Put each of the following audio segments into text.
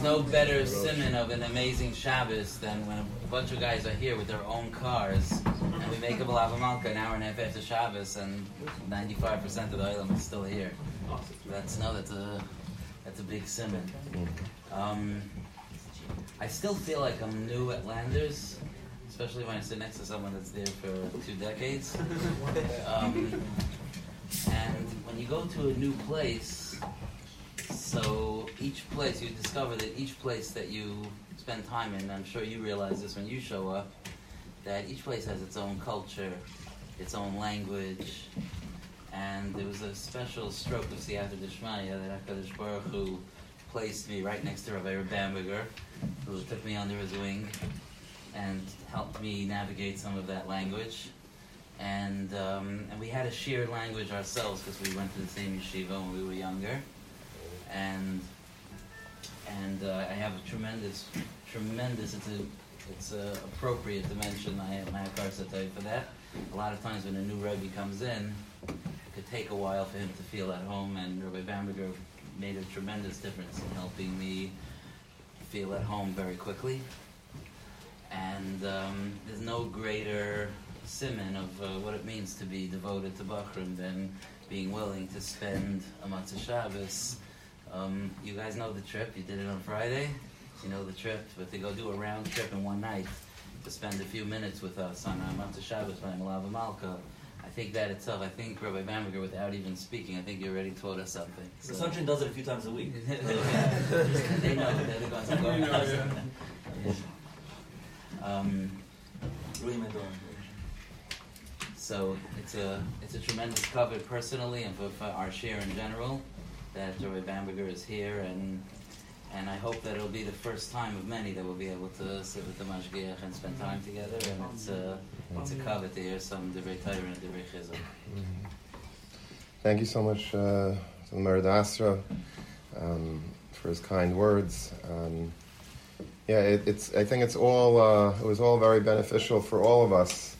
There's no better simon of an amazing Shabbos than when a bunch of guys are here with their own cars and we make a Balava Malka an hour and a half after Shabbos and 95% of the island is still here. That's no, that's a that's a big simon. Um, I still feel like I'm new at Landers, especially when I sit next to someone that's there for two decades. Um, and when you go to a new place, so each place you discover that each place that you spend time in, I'm sure you realize this when you show up, that each place has its own culture, its own language, and there was a special stroke of Siyata Dishmaya that HaKadosh Baruch Hu placed me right next to Rabbi Bamberger, who took me under his wing and helped me navigate some of that language. And, um, and we had a shared language ourselves because we went to the same yeshiva when we were younger. And, and uh, I have a tremendous, tremendous, it's a, it's a appropriate to mention my, my Akarsatai for that. A lot of times when a new Rebbe comes in, it could take a while for him to feel at home, and Rabbi Bamberger made a tremendous difference in helping me feel at home very quickly. And um, there's no greater simon of uh, what it means to be devoted to Bachram than being willing to spend a Matzah Shabbos. Um, you guys know the trip. You did it on Friday. You know the trip, but to go do a round trip in one night to spend a few minutes with us on uh, Matzah Shabbos by Malava Malka. I think that itself, I think Rabbi Bamberger, without even speaking, I think you already taught us something. So. Sunshine does it a few times a week. they know that they're going to go. Um, so it's a it's a tremendous cover personally and for, for our share in general that Rabbi Bamberger is here and and I hope that it'll be the first time of many that we'll be able to sit with the Mashgiach and spend time together and it's a it's a cover to hear some Divrei Torah and Divrei Chizuk. Thank you so much uh, to the Merid Asra um, for his kind words. Um, yeah, it, it's. I think it's all. Uh, it was all very beneficial for all of us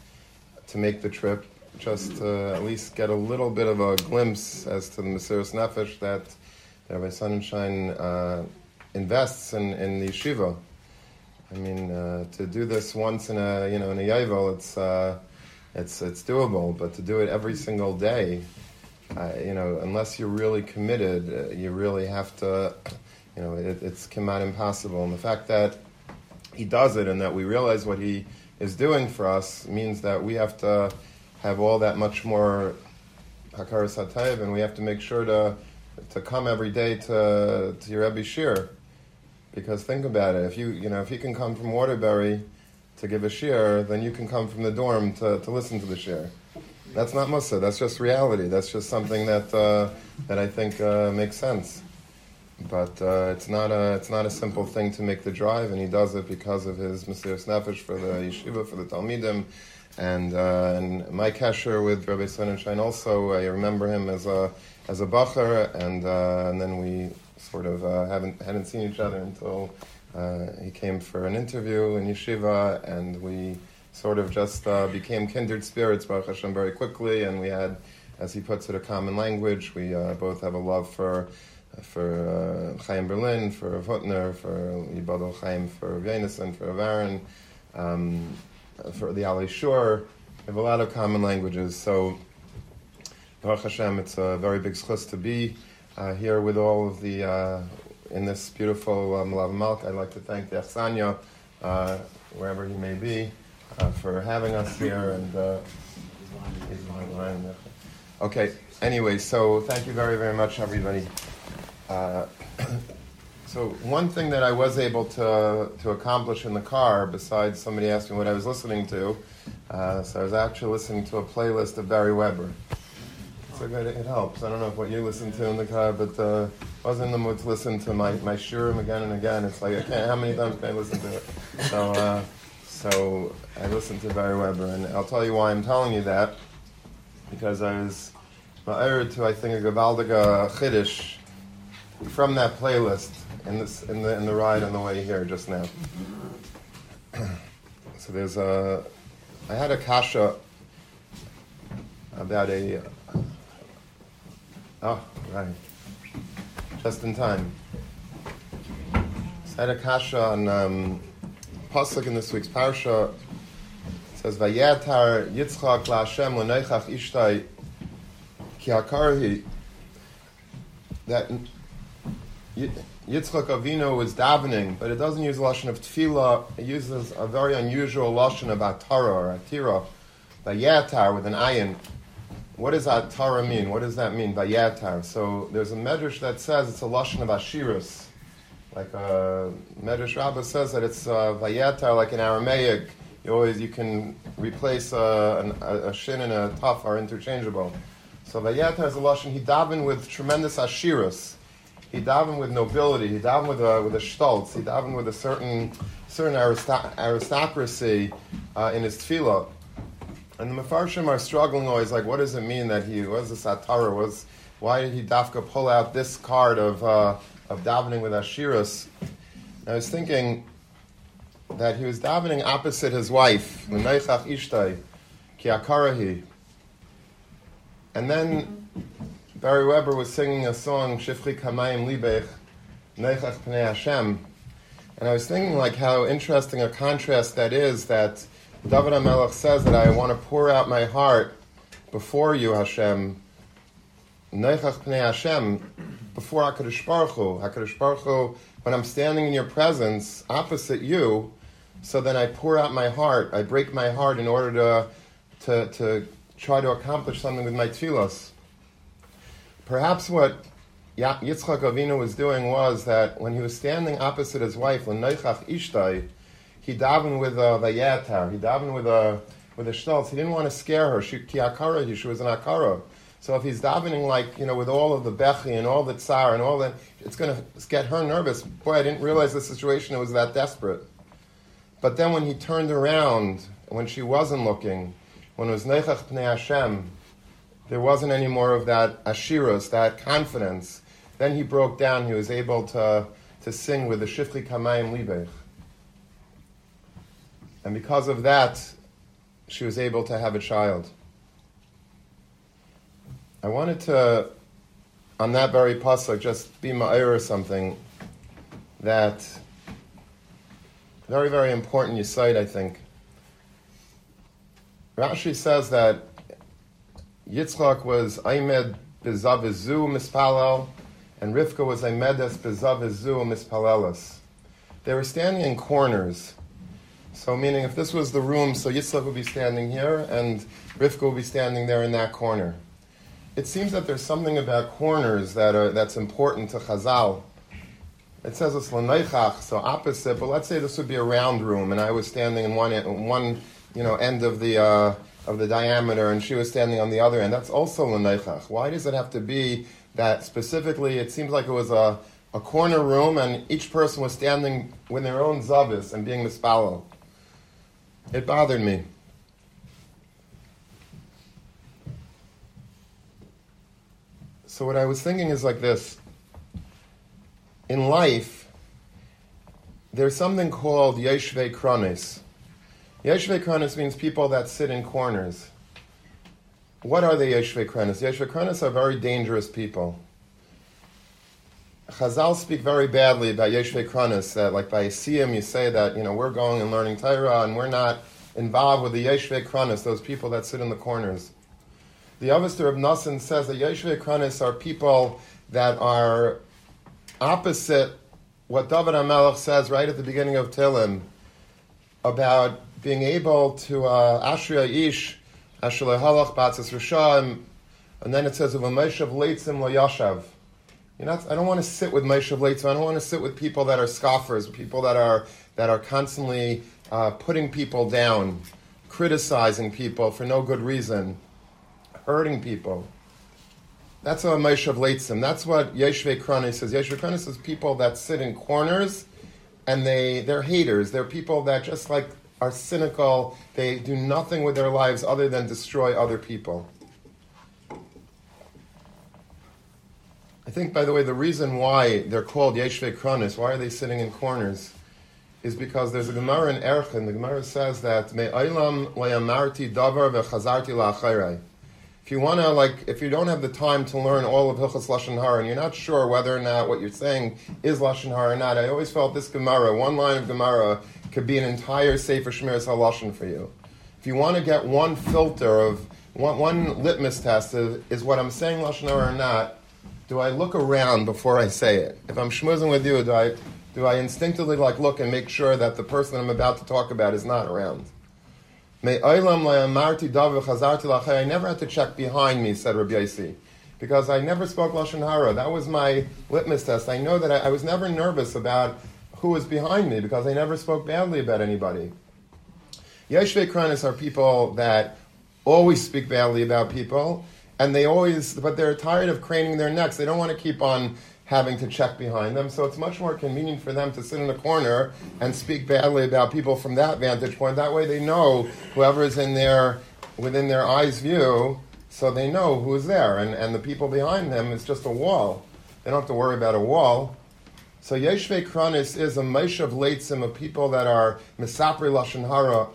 to make the trip, just to at least get a little bit of a glimpse as to the Mesiris Nefesh that Rabbi Sonnenschein uh, invests in, in the yeshiva. I mean, uh, to do this once in a you know in a yavel, it's uh, it's it's doable, but to do it every single day, uh, you know, unless you're really committed, uh, you really have to you know, it, it's come out impossible. And the fact that he does it and that we realize what he is doing for us means that we have to have all that much more hakar satayv, and we have to make sure to to come every day to to your Rebbe Shir. Because think about it, if you you know if you can come from Waterbury to give a shir, then you can come from the dorm to, to listen to the shir. That's not musa. That's just reality. That's just something that uh, that I think uh, makes sense. But uh, it's not a it's not a simple thing to make the drive, and he does it because of his Mesiris Nefesh for the yeshiva, for the Talmidim, and uh, and my kasher with Rabbi Sonnenschein also. I remember him as a as a bacher, and uh, and then we sort of uh, haven't hadn't seen each other until uh, he came for an interview in yeshiva, and we sort of just uh, became kindred spirits, Baruch Hashem, very quickly, and we had, as he puts it, a common language. We both have a love for for uh, Chaim Berlin, for Hutner, for Yibadol Chaim, for Vienison, for Avarin, um, for the Ali Shore. We have a lot of common languages. So, Baruch Hashem, it's a very big schus to be uh, here with all of the, uh, in this beautiful uh, Malav Malk. I'd like to thank the Achsanya, uh, wherever he may be, uh, for having us here. And uh, Okay, anyway, so thank you very, very much, everybody. So one thing that I was able to to accomplish in the car, besides somebody asking what I was listening to, uh, so I was actually listening to a playlist of Beri Weber. So good, it helps. I don't know what you listen to in the car, but uh, I was in the mood to listen to my my Shurim again and again. It's like I can't. How many times can I listen to it? So uh, so I listened to Beri Weber, and I'll tell you why I'm telling you that because I was ma'arid to I think a Gavaldiga Chiddush from that playlist in this in the in the ride on the way here just now. so there's a I had a kasha about a oh right just in time. So I had a kasha on um, pasuk in this week's parsha. It says, "Vayatar Yitzchak la Hashem leneichach ishtai ki hakarhi." That Yitzchak Avinu was davening, but it doesn't use the lashon of tefillah. It uses a very unusual lashon of atara or atira, vayatar with an ayin. What does atara mean? What does that mean, vayatar? So there's a medrash that says it's a lashon of ashirus. Like a medrash rabbah says that it's uh, vayatar, like in Aramaic. You always you can replace uh, an, a, a shin and a taf are interchangeable. So vayatar is a lashon he davened with tremendous ashirus he davened with nobility. He davened with a with a stolz. He davened with a certain certain aristo- aristocracy uh, in his tefillah. And the Mefarshim are struggling always, like, what does it mean that he was a satara? Was why did he dafka pull out this card of uh, of davening with Ashiras? I was thinking that he was davening opposite his wife, l'neichach ishtai, ki akarahi. And then Beri Weber was singing a song, Shifri Kamayim Libech, Neichach Pnei Hashem. And I was thinking like how interesting a contrast that is that David HaMelech says that I want to pour out my heart before you, Hashem, Neichach Pnei Hashem, before HaKadosh Baruch Hu. HaKadosh Baruch Hu, when I'm standing in your presence, opposite you, so then I pour out my heart, I break my heart in order to, to, to try to accomplish something with my tefillos. Perhaps what Yitzchak Avinu was doing was that when he was standing opposite his wife, L'neichach Ishtai, he davened with a vayatar, he davened with a with a shtolz. He didn't want to scare her. She, ki akara, she was an akara. So if he's davening like you know with all of the bechi and all the tsar and all that, it's going to get her nervous. Boy, I didn't realize the situation was that desperate. But then when he turned around, when she wasn't looking, when it was neichach pnei Hashem, there wasn't any more of that ashiras, that confidence. Then he broke down. He was able to, to sing with the shifli kamayim libech. And because of that, she was able to have a child. I wanted to, on that very pasuk, just be ma'ir or something that very, very important you cite, I think. Rashi says that Yitzchak was Aimed bezavizu mispalel, and Rivka was Aimedes bezavizu mispalelis. They were standing in corners. So, meaning if this was the room, so Yitzchak would be standing here, and Rivka would be standing there in that corner. It seems that there's something about corners that are, that's important to Chazal. It says it's l'neichach, so opposite, but let's say this would be a round room, and I was standing in one, one you know, end of the, uh, of the diameter, and she was standing on the other end. That's also l'neichach. Why does it have to be that specifically? It seems like it was a, a corner room, and each person was standing with their own zavis and being mispalel. It bothered me. So what I was thinking is like this. In life, there's something called yeshve kronis. Yeshve means people that sit in corners. What are the yeshve kronis? Yeshve are very dangerous people. Chazal speak very badly about yeshve. That, like by Siyam, you say that you know we're going and learning Torah, and we're not involved with the yeshve those people that sit in the corners. The Avester of Nassan says that Yeshve are people that are opposite what David HaMelech says right at the beginning of Tilim about being able to uh, Ashria Ish, Ashra Halach Batzis Risham, and then it says of a Meshav Leitzim Lo Yashav. You know, I don't want to sit with Meshav Leitzim. I don't want to sit with people that are scoffers, people that are that are constantly uh, putting people down, criticizing people for no good reason hurting people. That's what Meshav Leitzim. That's what Yeshve Krani says. Yeshve Krani says people that sit in corners and they, they're haters. They're people that just like are cynical. They do nothing with their lives other than destroy other people. I think, by the way, the reason why they're called Yeshve Kronis, why are they sitting in corners, is because there's a Gemara in Erchin. The Gemara says that Me'aylam le'amarti davar ve'chazarti la'acharei. If If you want to, like, if you don't have the time to learn all of Hilchas Lashon Hara and you're not sure whether or not what you're saying is Lashon Hara or not, I always felt this Gemara, one line of Gemara, could be an entire Sefer Shemiras HaLashon for you. If you want to get one filter of, one, one litmus test of is what I'm saying Lashon Hara or not, do I look around before I say it? If I'm schmoozing with you, do I, do I instinctively like look and make sure that the person I'm about to talk about is not around? I never had to check behind me, said Rabbi Yossi, because I never spoke Lashon Hara. That was my litmus test. I know that I, I was never nervous about who was behind me because I never spoke badly about anybody. Yeshvei Kranis are people that always speak badly about people, and they always, but they're tired of craning their necks. They don't want to keep on having to check behind them. So it's much more convenient for them to sit in a corner and speak badly about people from that vantage point. That way they know whoever is in their within their eyes view, so they know who's there. And, and the people behind them is just a wall. They don't have to worry about a wall. So Yeshve Kranis is a Moshe of Leitzim of people that are Misapri Lashon Hara.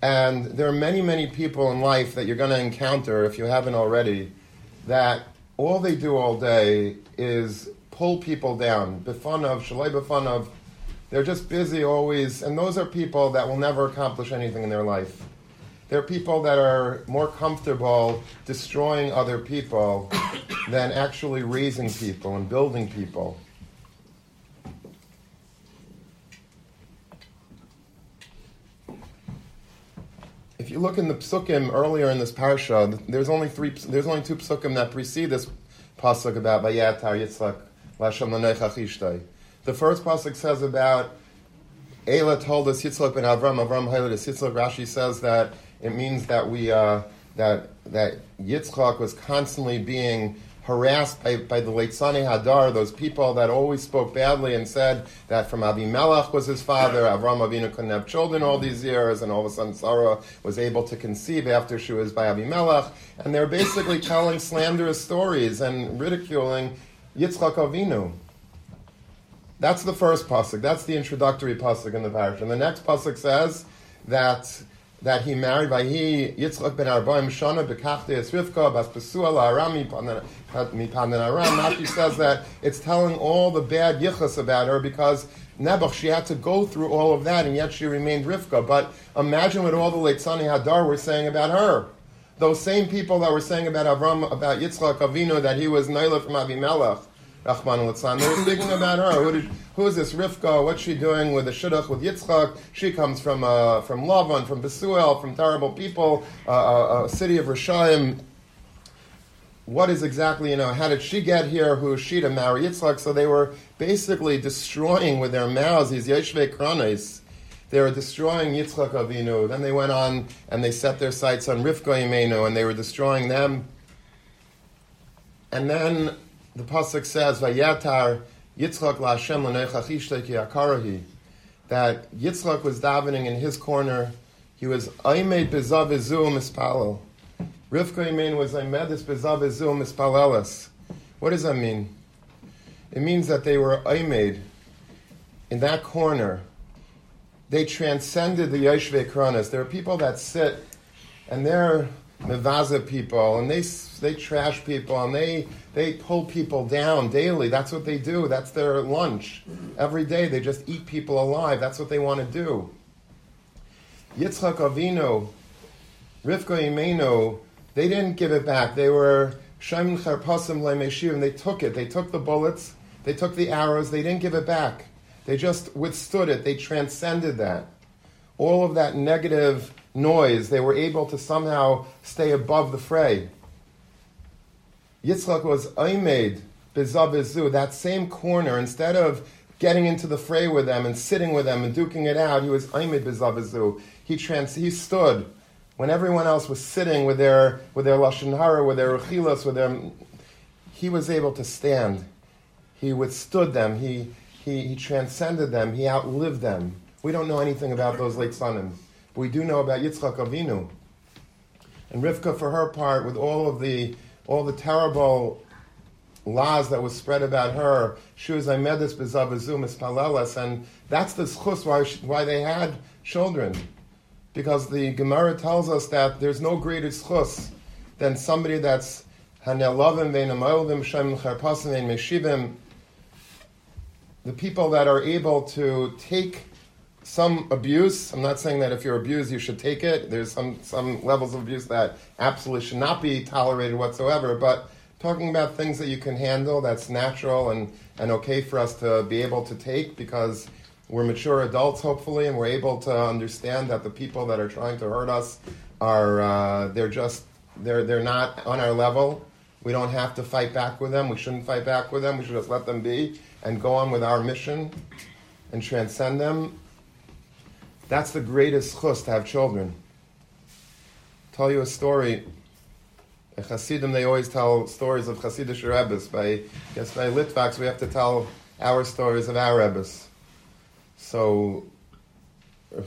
And there are many, many people in life that you're going to encounter, if you haven't already, that all they do all day is pull people down. Bifanov, Shalei Bifanov, they're just busy always, and those are people that will never accomplish anything in their life. They're people that are more comfortable destroying other people than actually raising people and building people. If you look in the psukim earlier in this parsha, there's only three. There's only two psukim that precede this pasuk about Vayatar Yitzchak the first pasuk says about Ela told us Yitzchak ben Avram, Avram Hailed Yitzchak. Rashi says that it means that we uh, that that Yitzchak was constantly being harassed by, by the late Sani Hadar, those people that always spoke badly and said that from Abimelech was his father, Avram Avinu couldn't have children all these years, and all of a sudden Sarah was able to conceive after she was by Abimelech. And they're basically telling slanderous stories and ridiculing Yitzchak Avinu. That's the first pasuk. That's the introductory pasuk in the parish. And the next pasuk says that that he married by he Yitzchak ben Arbaim Shana bekachte Esrivka bas pesua la'aram mipanen aram. Rashi says that it's telling all the bad yichus about her because Nebuch, she had to go through all of that, and yet she remained Rivka. But imagine what all the late Sani Hadar were saying about her those same people that were saying about Avram, about Yitzchak Avinu, that he was Naila from Avimelech, Rahman they were speaking about her. Who, did, who is this Rivka? What's she doing with the Shidduch with Yitzchak? She comes from uh, from Lavan, from Besuel, from terrible people, uh, a, uh, a city of Rishayim. What is exactly, you know, how did she get here? Who is she to marry Yitzchak? So they were basically destroying with their mouths these Yeshve Kranes they were destroying Yitzchak Avinu. Then they went on and they set their sights on Rivka Imenu and they were destroying them. And then the pasuk says, "Vayatar Yitzchak laHashem akarahi." That Yitzchak was davening in his corner. He was aimed bezav mispalel. Rivka Imenu was aimedis bezav mispalelas. What does that mean? It means that they were aimed in that corner they transcended the Yoshve Kronos. There are people that sit and they're Mevaza people and they, they trash people and they, they pull people down daily. That's what they do. That's their lunch. Every day they just eat people alive. That's what they want to do. Yitzchak Avinu, Rivka Imenu, they didn't give it back. They were Shem Charpasim Lemeshiv and they took it. They took the bullets, they took the arrows, they didn't give it back. They just withstood it. They transcended that. All of that negative noise, they were able to somehow stay above the fray. Yitzchak was Aimed Bizabizu, that same corner, instead of getting into the fray with them and sitting with them and duking it out, he was Aimed Bizabizu. He, trans- he stood when everyone else was sitting with their, with their Lashon Hara, with their Rechilas, with their. He was able to stand. He withstood them. He, he, he transcended them. He outlived them. We don't know anything about those late Sanim, but we do know about Yitzchak Avinu. And Rivka, for her part, with all of the all the terrible laws that was spread about her, she was Aimedis Bezavazum Palelas, and that's the schus why, why they had children. Because the Gemara tells us that there's no greater schus than somebody that's Hanelavim Veinamolim Shem Charpasim Vein. The people that are able to take some abuse. I'm not saying that if you're abused, you should take it. There's some, some levels of abuse that absolutely should not be tolerated whatsoever. But talking about things that you can handle, that's natural and, and okay for us to be able to take because we're mature adults, hopefully, and we're able to understand that the people that are trying to hurt us are, uh, they're just, they're, they're not on our level. We don't have to fight back with them. We shouldn't fight back with them. We should just let them be and go on with our mission and transcend them that's the greatest chus to have children. Tell you a story. In Hasidim, they always tell stories of Hasidic Rebbes. By, guess by Litvaks, we have to tell our stories of our Rebbes. So,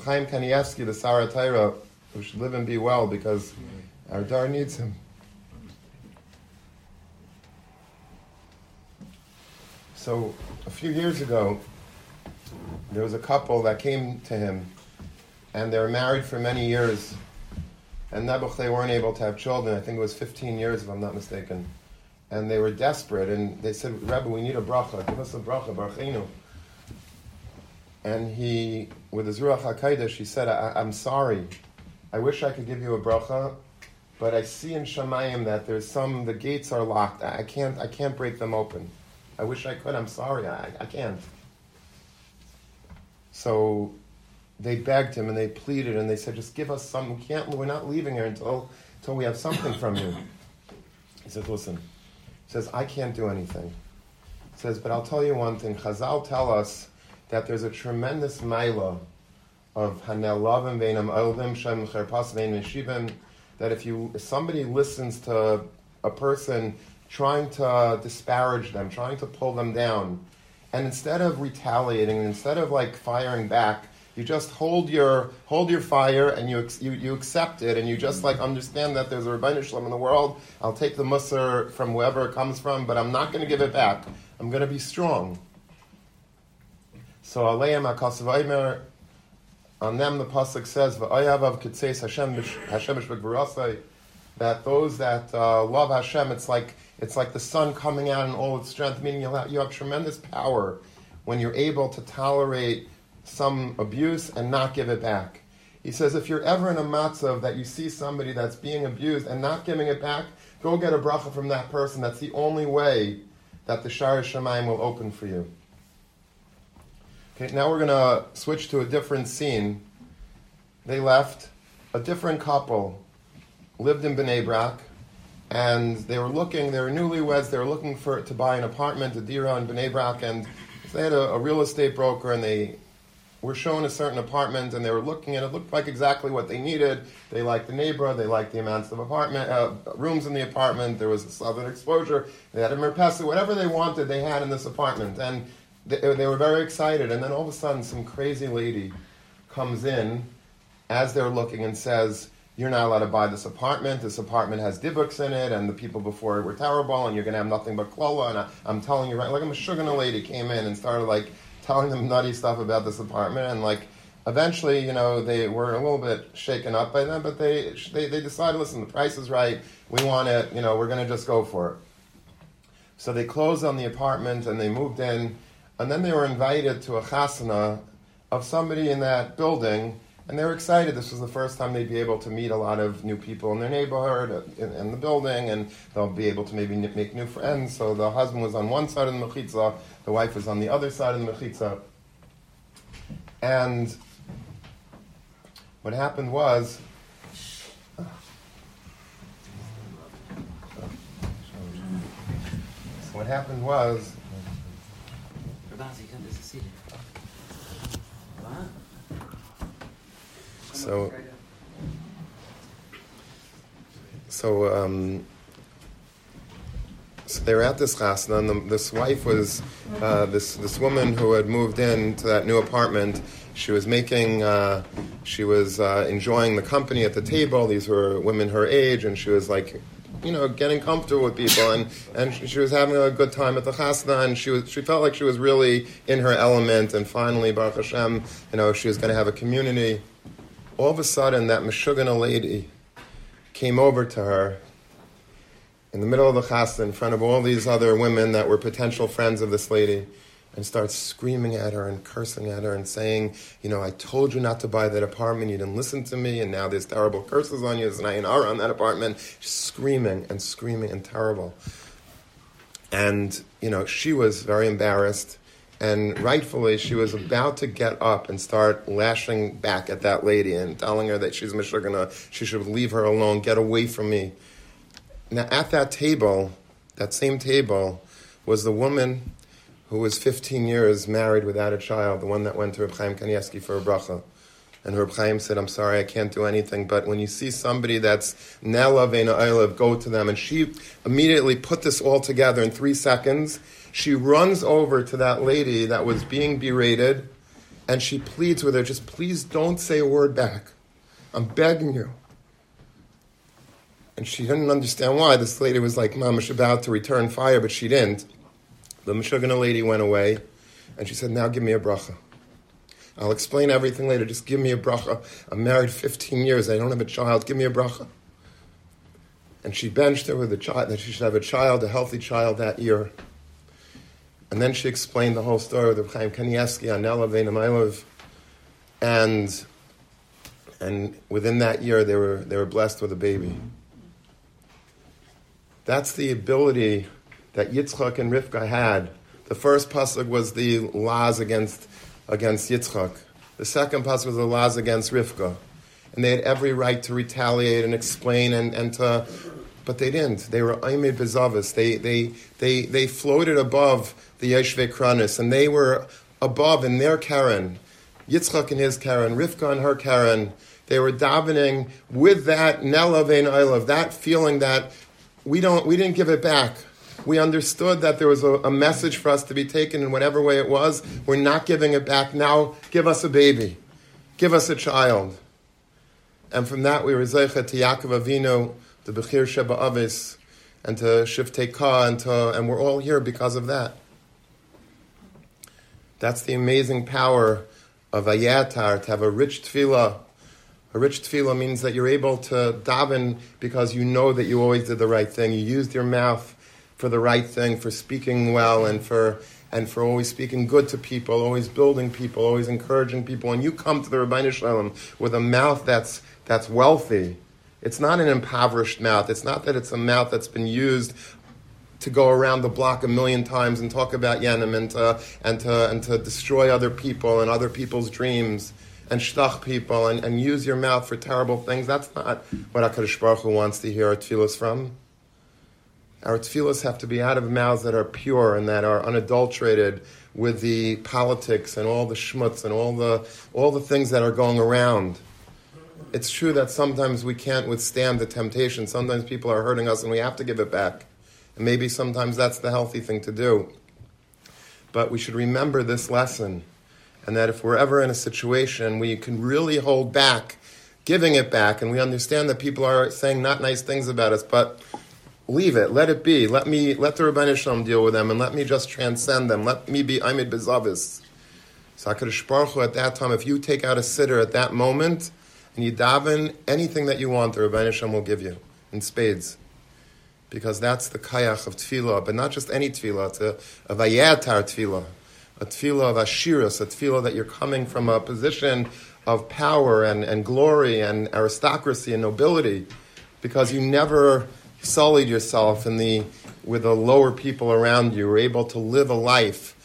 Chaim Kanievsky, the Sarah Taira, who should live and be well because our Dar needs him. So, a few years ago, there was a couple that came to him and they were married for many years. And Nebuch, they weren't able to have children. I think it was 15 years, if I'm not mistaken. And they were desperate, and they said, Rebbe, we need a bracha. Give us a bracha, barchinu. And he, with his Ruach HaKadosh, he said, I, am sorry. I wish I could give you a bracha, but I see in Shemayim that there's some, the gates are locked. I can't, I can't break them open. I wish I could. I'm sorry. I, I can't. So they begged him and they pleaded and they said, just give us some. We can't, we're not leaving here until, until we have something from you. He says, listen. He says, I can't do anything. He says, but I'll tell you one thing. Chazal tell us that there's a tremendous maila of hanelavim veinam elvim shem cherpas vein that if you if somebody listens to a person trying to disparage them, trying to pull them down, and instead of retaliating, instead of like firing back, you just hold your hold your fire and you, you, you accept it and you just like understand that there's a Rebbeinu Shalom in the world. I'll take the musr from wherever it comes from, but I'm not going to give it back. I'm going to be strong. So Aleim HaKasavaymer, on them the pasuk says, "V'ayavav kitzeis Hashem Hashem that those that uh, love Hashem, it's like it's like the sun coming out in all its strength. Meaning you have, you have tremendous power when you're able to tolerate some abuse and not give it back. He says, if you're ever in a matzav that you see somebody that's being abused and not giving it back, go get a bracha from that person. That's the only way that the Shara Shemaim will open for you. Okay, now we're going to switch to a different scene. They left. A different couple lived in Bnei Brak, and they were looking, they were newlyweds, they were looking for to buy an apartment, a dira in Bnei Brak, and they had a, a real estate broker, and they were shown a certain apartment and they were looking at it. looked like exactly what they needed. They liked the neighbor, they liked the amounts of apartment uh, rooms in the apartment. There was a southern exposure. They had a merpesa, whatever they wanted, they had in this apartment, and they, they were very excited. And then all of a sudden, some crazy lady comes in as they're looking and says. You're not allowed to buy this apartment. This apartment has dibuks in it, and the people before it were terrible, and you're going to have nothing but klola. And I, am telling you, right, like I'm a Meshuggah lady came in and started like telling them nutty stuff about this apartment, and like eventually, you know, they were a little bit shaken up by them, but they they, they decided, listen, the price is right. We want it. You know, we're going to just go for it. So they closed on the apartment and they moved in, and then they were invited to a chasana of somebody in that building, and they were excited. This was the first time they'd be able to meet a lot of new people in their neighborhood, in, in the building, and they'll be able to maybe make new friends. So the husband was on one side of the mechitza, the wife was on the other side of the mechitza. And what happened was, what happened was, so, so um, so they were at this chasna, and the, this wife was uh, this this woman who had moved in to that new apartment. She was making, uh, she was uh, enjoying the company at the table. These were women her age, and she was like, you know, getting comfortable with people, and, and she was having a good time at the chasna, and she was she felt like she was really in her element. And finally, Baruch Hashem, you know, she was going to have a community. All of a sudden, that Meshuggah lady came over to her in the middle of the chassan, in front of all these other women that were potential friends of this lady, and starts screaming at her and cursing at her and saying, you know, I told you not to buy that apartment, you didn't listen to me, and now there's terrible curses on you, there's an INR on that apartment, She's screaming and screaming and terrible. And, you know, she was very embarrassed, and rightfully she was about to get up and start lashing back at that lady and telling her that she's Mishagana, she should leave her alone, get away from me. Now, at that table, that same table, was the woman who was 15 years married without a child, the one that went to Reb Chaim Kanievsky for a bracha. And Reb Chaim said, I'm sorry, I can't do anything, but when you see somebody that's Nela Vena Eilev, go to them. And she immediately put this all together in three seconds. She runs over to that lady that was being berated, and she pleads with her, just please don't say a word back. I'm begging you. And she didn't understand why. This lady was like, Mamish about to return fire, but she didn't. The Meshuggah lady went away, and she said, Now give me a bracha. I'll explain everything later. Just give me a bracha. I'm married 15 years. I don't have a child. Give me a bracha. And she benched her with a child, that she should have a child, a healthy child that year. And then she explained the whole story with Chaim Kanievsky on Elav and and within that year they were they were blessed with a baby. That's the ability that Yitzchak and Rivka had. The first pasuk was the laws against, against Yitzchak. The second pasuk was the laws against Rivka. And they had every right to retaliate and explain and, and to, but they didn't. They were Aimid Bezavis. They, they, they, they floated above the Yeshve Kranis, and they were above in their Karen. Yitzchak and his Karen, Rivka and her Karen. They were davening with that Nela Vein Eilav, that feeling that we, don't, we didn't give it back. We understood that there was a, a, message for us to be taken in whatever way it was. We're not giving it back. Now, give us a baby. Give us a child. And from that, we were Zeicha to Yaakov Avinu, the Bechir Sheba Avis, and to Shiftei Ka, and, to, and we're all here because of that. That's the amazing power of Ayatar, to have a rich tefillah. A rich tefillah means that you're able to daven because you know that you always did the right thing. You used your mouth for the right thing, for speaking well, and for and for always speaking good to people, always building people, always encouraging people. And you come to the Rabbi Shalom with a mouth that's that's wealthy. It's not an impoverished mouth. It's not that it's a mouth that's been used to go around the block a million times and talk about Yenim and to, and to, and to destroy other people and other people's dreams and shtach people and, and use your mouth for terrible things. That's not what HaKadosh Baruch Hu wants to hear our tefillas from. Our tefillas have to be out of mouths that are pure and that are unadulterated with the politics and all the schmutz and all the, all the things that are going around. It's true that sometimes we can't withstand the temptation. Sometimes people are hurting us and we have to give it back. And maybe sometimes that's the healthy thing to do. But we should remember this lesson. And that if we're ever in a situation we can really hold back giving it back, and we understand that people are saying not nice things about us, but leave it, let it be. Let me let the Rabbi Shalom deal with them, and let me just transcend them. Let me be Amid Bezavis. So HaKadosh Baruch Hu, at that time, if you take out a sitter at that moment, and you daven anything that you want, the Rabbi Shalom will give you in spades. Because that's the kayach of tefillah, but not just any tefillah, it's a, a vayatar tefillah, a tefillah of ashiras, a tefillah that you're coming from a position of power and, and glory and aristocracy and nobility, because you never sullied yourself in the, with the lower people around you, were able to live a life,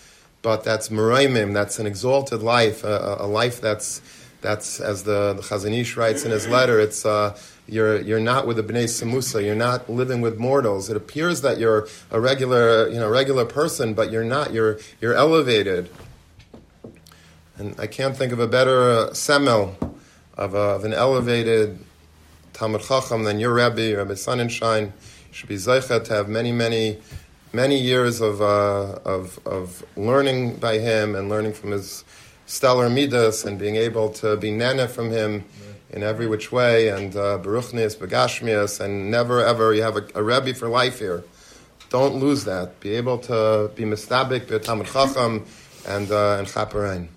but that's meraimim, that's an exalted life, a, a, life that's, that's as the, the Chazon Ish writes in his letter, it's, uh, you're, you're not with the Bnei Samusa, you're not living with mortals. It appears that you're a regular, you know, regular person, but you're not, you're, you're elevated. And I can't think of a better uh, semel of, a, of an elevated Talmud Chacham than your Rebbe, Rabbi Sonnenschein. You should be Zeichet to have many, many, many years of, uh, of, of learning by him and learning from his stellar midas and being able to be nana from him in every which way and uh, baruchnias, begashmias, and never ever you have a, a Rebbe for life here. Don't lose that. Be able to be mistabik, be a Talmud Chacham, and, uh, and Chaperein.